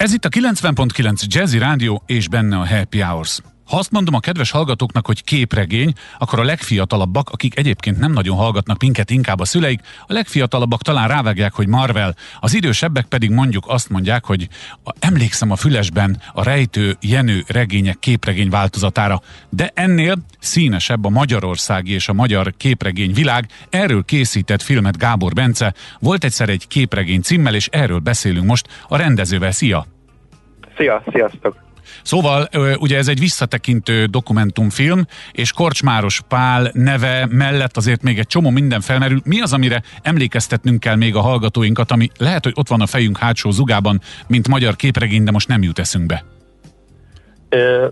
Ez itt a 90.9 Jazzy Rádió és benne a Happy Hours. Ha azt mondom a kedves hallgatóknak, hogy képregény, akkor a legfiatalabbak, akik egyébként nem nagyon hallgatnak minket, inkább a szüleik, a legfiatalabbak talán rávágják, hogy Marvel, az idősebbek pedig mondjuk azt mondják, hogy a, emlékszem a fülesben a rejtő Jenő regények képregény változatára, de ennél színesebb a magyarországi és a magyar képregény világ, erről készített filmet Gábor Bence, volt egyszer egy képregény címmel, és erről beszélünk most a rendezővel. Szia! Szia, sziasztok! Szóval ugye ez egy visszatekintő dokumentumfilm, és Korcsmáros Pál neve mellett azért még egy csomó minden felmerül. Mi az, amire emlékeztetnünk kell még a hallgatóinkat, ami lehet, hogy ott van a fejünk hátsó zugában, mint magyar képregény, de most nem jut eszünkbe? Ö,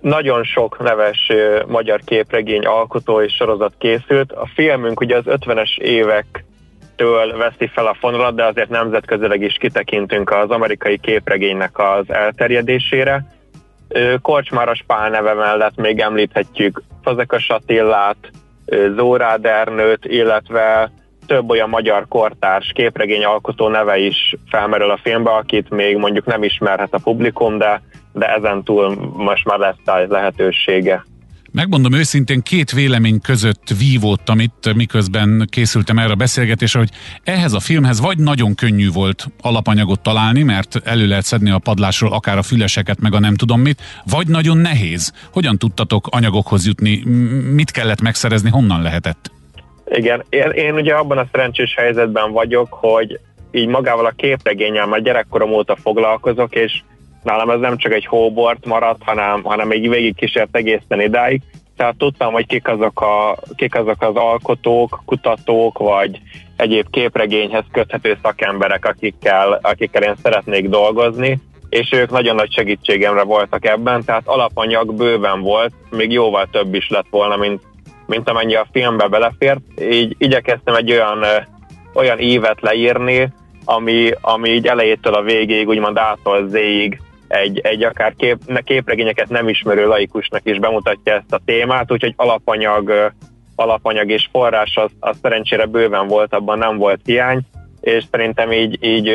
nagyon sok neves ö, magyar képregény alkotó és sorozat készült. A filmünk ugye az 50-es évek től veszi fel a fonalat, de azért nemzetközileg is kitekintünk az amerikai képregénynek az elterjedésére. Korcsmáros Pál neve mellett még említhetjük Fazekas Attillát, Zórá Ernőt, illetve több olyan magyar kortárs képregény alkotó neve is felmerül a filmbe, akit még mondjuk nem ismerhet a publikum, de, de ezen túl most már lesz lehetősége. Megmondom őszintén, két vélemény között vívódtam itt, miközben készültem erre a beszélgetésre, hogy ehhez a filmhez vagy nagyon könnyű volt alapanyagot találni, mert elő lehet szedni a padlásról akár a füleseket, meg a nem tudom mit, vagy nagyon nehéz. Hogyan tudtatok anyagokhoz jutni? Mit kellett megszerezni? Honnan lehetett? Igen, én, én ugye abban a szerencsés helyzetben vagyok, hogy így magával a képregényel már gyerekkorom óta foglalkozok, és nálam ez nem csak egy hóbort maradt, hanem, hanem egy végig kísért egészen idáig. Tehát tudtam, hogy kik azok, a, kik azok az alkotók, kutatók, vagy egyéb képregényhez köthető szakemberek, akikkel, akikkel én szeretnék dolgozni, és ők nagyon nagy segítségemre voltak ebben, tehát alapanyag bőven volt, még jóval több is lett volna, mint, mint amennyi a filmbe belefért. Így igyekeztem egy olyan, olyan évet leírni, ami, ami így elejétől a végéig, úgymond ától zéig egy, egy akár kép, képregényeket nem ismerő laikusnak is bemutatja ezt a témát, úgyhogy alapanyag, alapanyag és forrás az, az szerencsére bőven volt, abban nem volt hiány, és szerintem így, így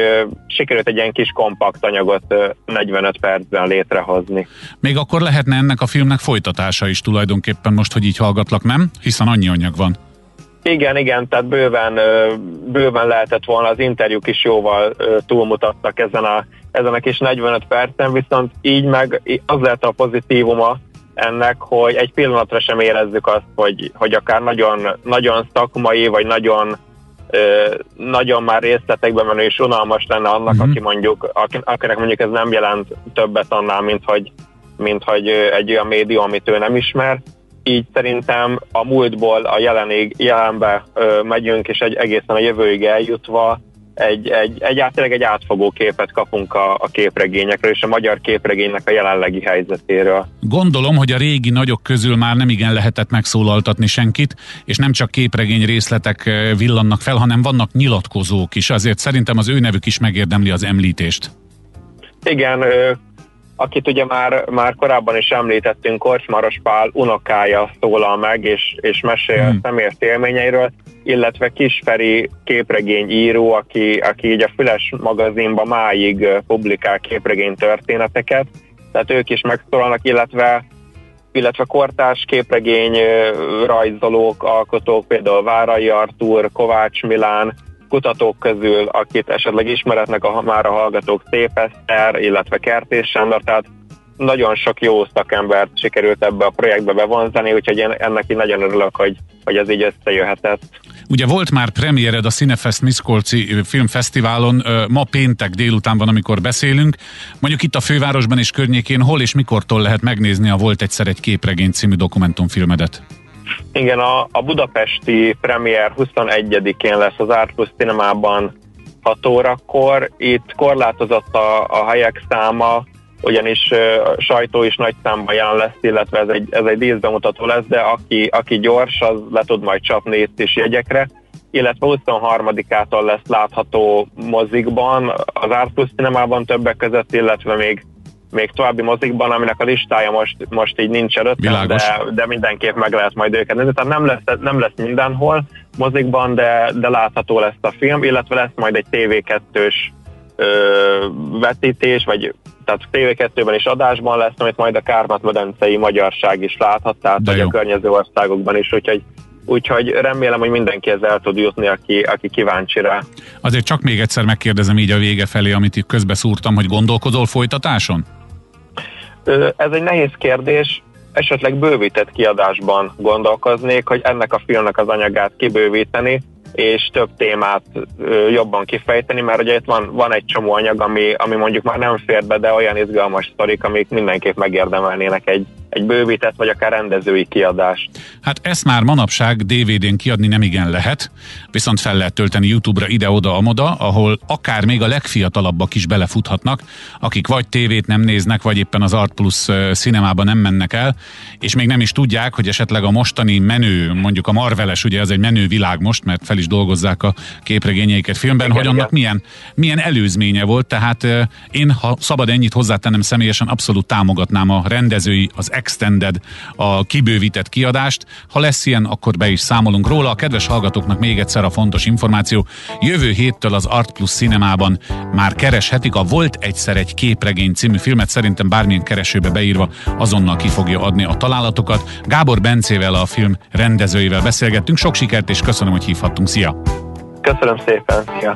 sikerült egy ilyen kis kompakt anyagot 45 percben létrehozni. Még akkor lehetne ennek a filmnek folytatása is tulajdonképpen most, hogy így hallgatlak, nem? Hiszen annyi anyag van. Igen, igen, tehát bőven, bőven lehetett volna, az interjúk is jóval túlmutattak ezen a ezen a kis 45 percen, viszont így meg az lehet a pozitívuma ennek, hogy egy pillanatra sem érezzük azt, hogy, hogy akár nagyon, nagyon szakmai, vagy nagyon nagyon már részletekben menő és unalmas lenne annak, uh-huh. aki mondjuk, akinek mondjuk ez nem jelent többet annál, mint hogy, mint hogy egy olyan médium, amit ő nem ismer. Így szerintem a múltból a jelenig, jelenbe megyünk, és egy egészen a jövőig eljutva egy, egy, egyáltalán egy átfogó képet kapunk a, a képregényekről és a magyar képregénynek a jelenlegi helyzetéről. Gondolom, hogy a régi nagyok közül már nem igen lehetett megszólaltatni senkit, és nem csak képregény részletek eh, villannak fel, hanem vannak nyilatkozók is, azért szerintem az ő nevük is megérdemli az említést. Igen, akit ugye már, már korábban is említettünk, Korcsmaros Pál unokája szólal meg, és, és mesél hmm. személyes élményeiről, illetve Kisferi képregényíró, aki, aki így a Füles magazinban máig publikál képregény történeteket, tehát ők is megszólalnak, illetve illetve kortárs képregény rajzolók, alkotók, például Várai Artúr, Kovács Milán, kutatók közül, akit esetleg ismeretnek a már a hallgatók Szép Eszter, illetve Kertés Sándor, tehát nagyon sok jó szakembert sikerült ebbe a projektbe bevonzani, úgyhogy én ennek így nagyon örülök, hogy, hogy ez így összejöhetett. Ugye volt már premiered a Cinefest Miskolci filmfesztiválon, ma péntek délután van, amikor beszélünk. Mondjuk itt a fővárosban és környékén hol és mikortól lehet megnézni a Volt egyszer egy képregény című dokumentumfilmedet? Igen, a, a budapesti premier 21-én lesz az Art Plus Cinemában 6 órakor. Itt korlátozott a, a helyek száma, ugyanis uh, sajtó is nagy számban jelen lesz, illetve ez egy, ez egy díszbemutató lesz, de aki, aki gyors, az le tud majd csapni itt is jegyekre, illetve 23-ától lesz látható mozikban, az Art Plus többek között, illetve még még további mozikban, aminek a listája most, most így nincs előttem, de, de mindenképp meg lehet majd őket nézni. Tehát nem lesz, nem lesz mindenhol mozikban, de, de látható lesz a film, illetve lesz majd egy TV2-s ö, vetítés, vagy tehát TV2-ben is adásban lesz, amit majd a Kárpát-medencei magyarság is láthat, tehát vagy a környező országokban is, úgyhogy úgyhogy remélem, hogy mindenki ezzel el tud jutni, aki, aki kíváncsi rá. Azért csak még egyszer megkérdezem így a vége felé, amit itt közbeszúrtam, hogy gondolkozol folytatáson? Ez egy nehéz kérdés, esetleg bővített kiadásban gondolkoznék, hogy ennek a filmnek az anyagát kibővíteni, és több témát jobban kifejteni, mert ugye itt van, van egy csomó anyag, ami, ami mondjuk már nem fér be, de olyan izgalmas sztorik, amik mindenképp megérdemelnének egy, egy bővített, vagy akár rendezői kiadást. Hát ezt már manapság DVD-n kiadni nem igen lehet, viszont fel lehet tölteni YouTube-ra ide-oda, amoda, ahol akár még a legfiatalabbak is belefuthatnak, akik vagy tévét nem néznek, vagy éppen az Art Plus cinemában nem mennek el, és még nem is tudják, hogy esetleg a mostani menő, mondjuk a Marveles, ugye ez egy menő világ most, mert fel is dolgozzák a képregényeiket filmben, igen, hogy annak milyen, milyen előzménye volt, tehát én, ha szabad ennyit hozzátennem személyesen, abszolút támogatnám a rendezői, az extended, a kibővített kiadást. Ha lesz ilyen, akkor be is számolunk róla. A kedves hallgatóknak még egyszer a fontos információ. Jövő héttől az Art Plus cinemában már kereshetik a Volt egyszer egy képregény című filmet, szerintem bármilyen keresőbe beírva azonnal ki fogja adni a találatokat. Gábor Bencével, a film rendezőivel beszélgettünk. Sok sikert és köszönöm, hogy hívhattunk. Szia! Köszönöm szépen, szia!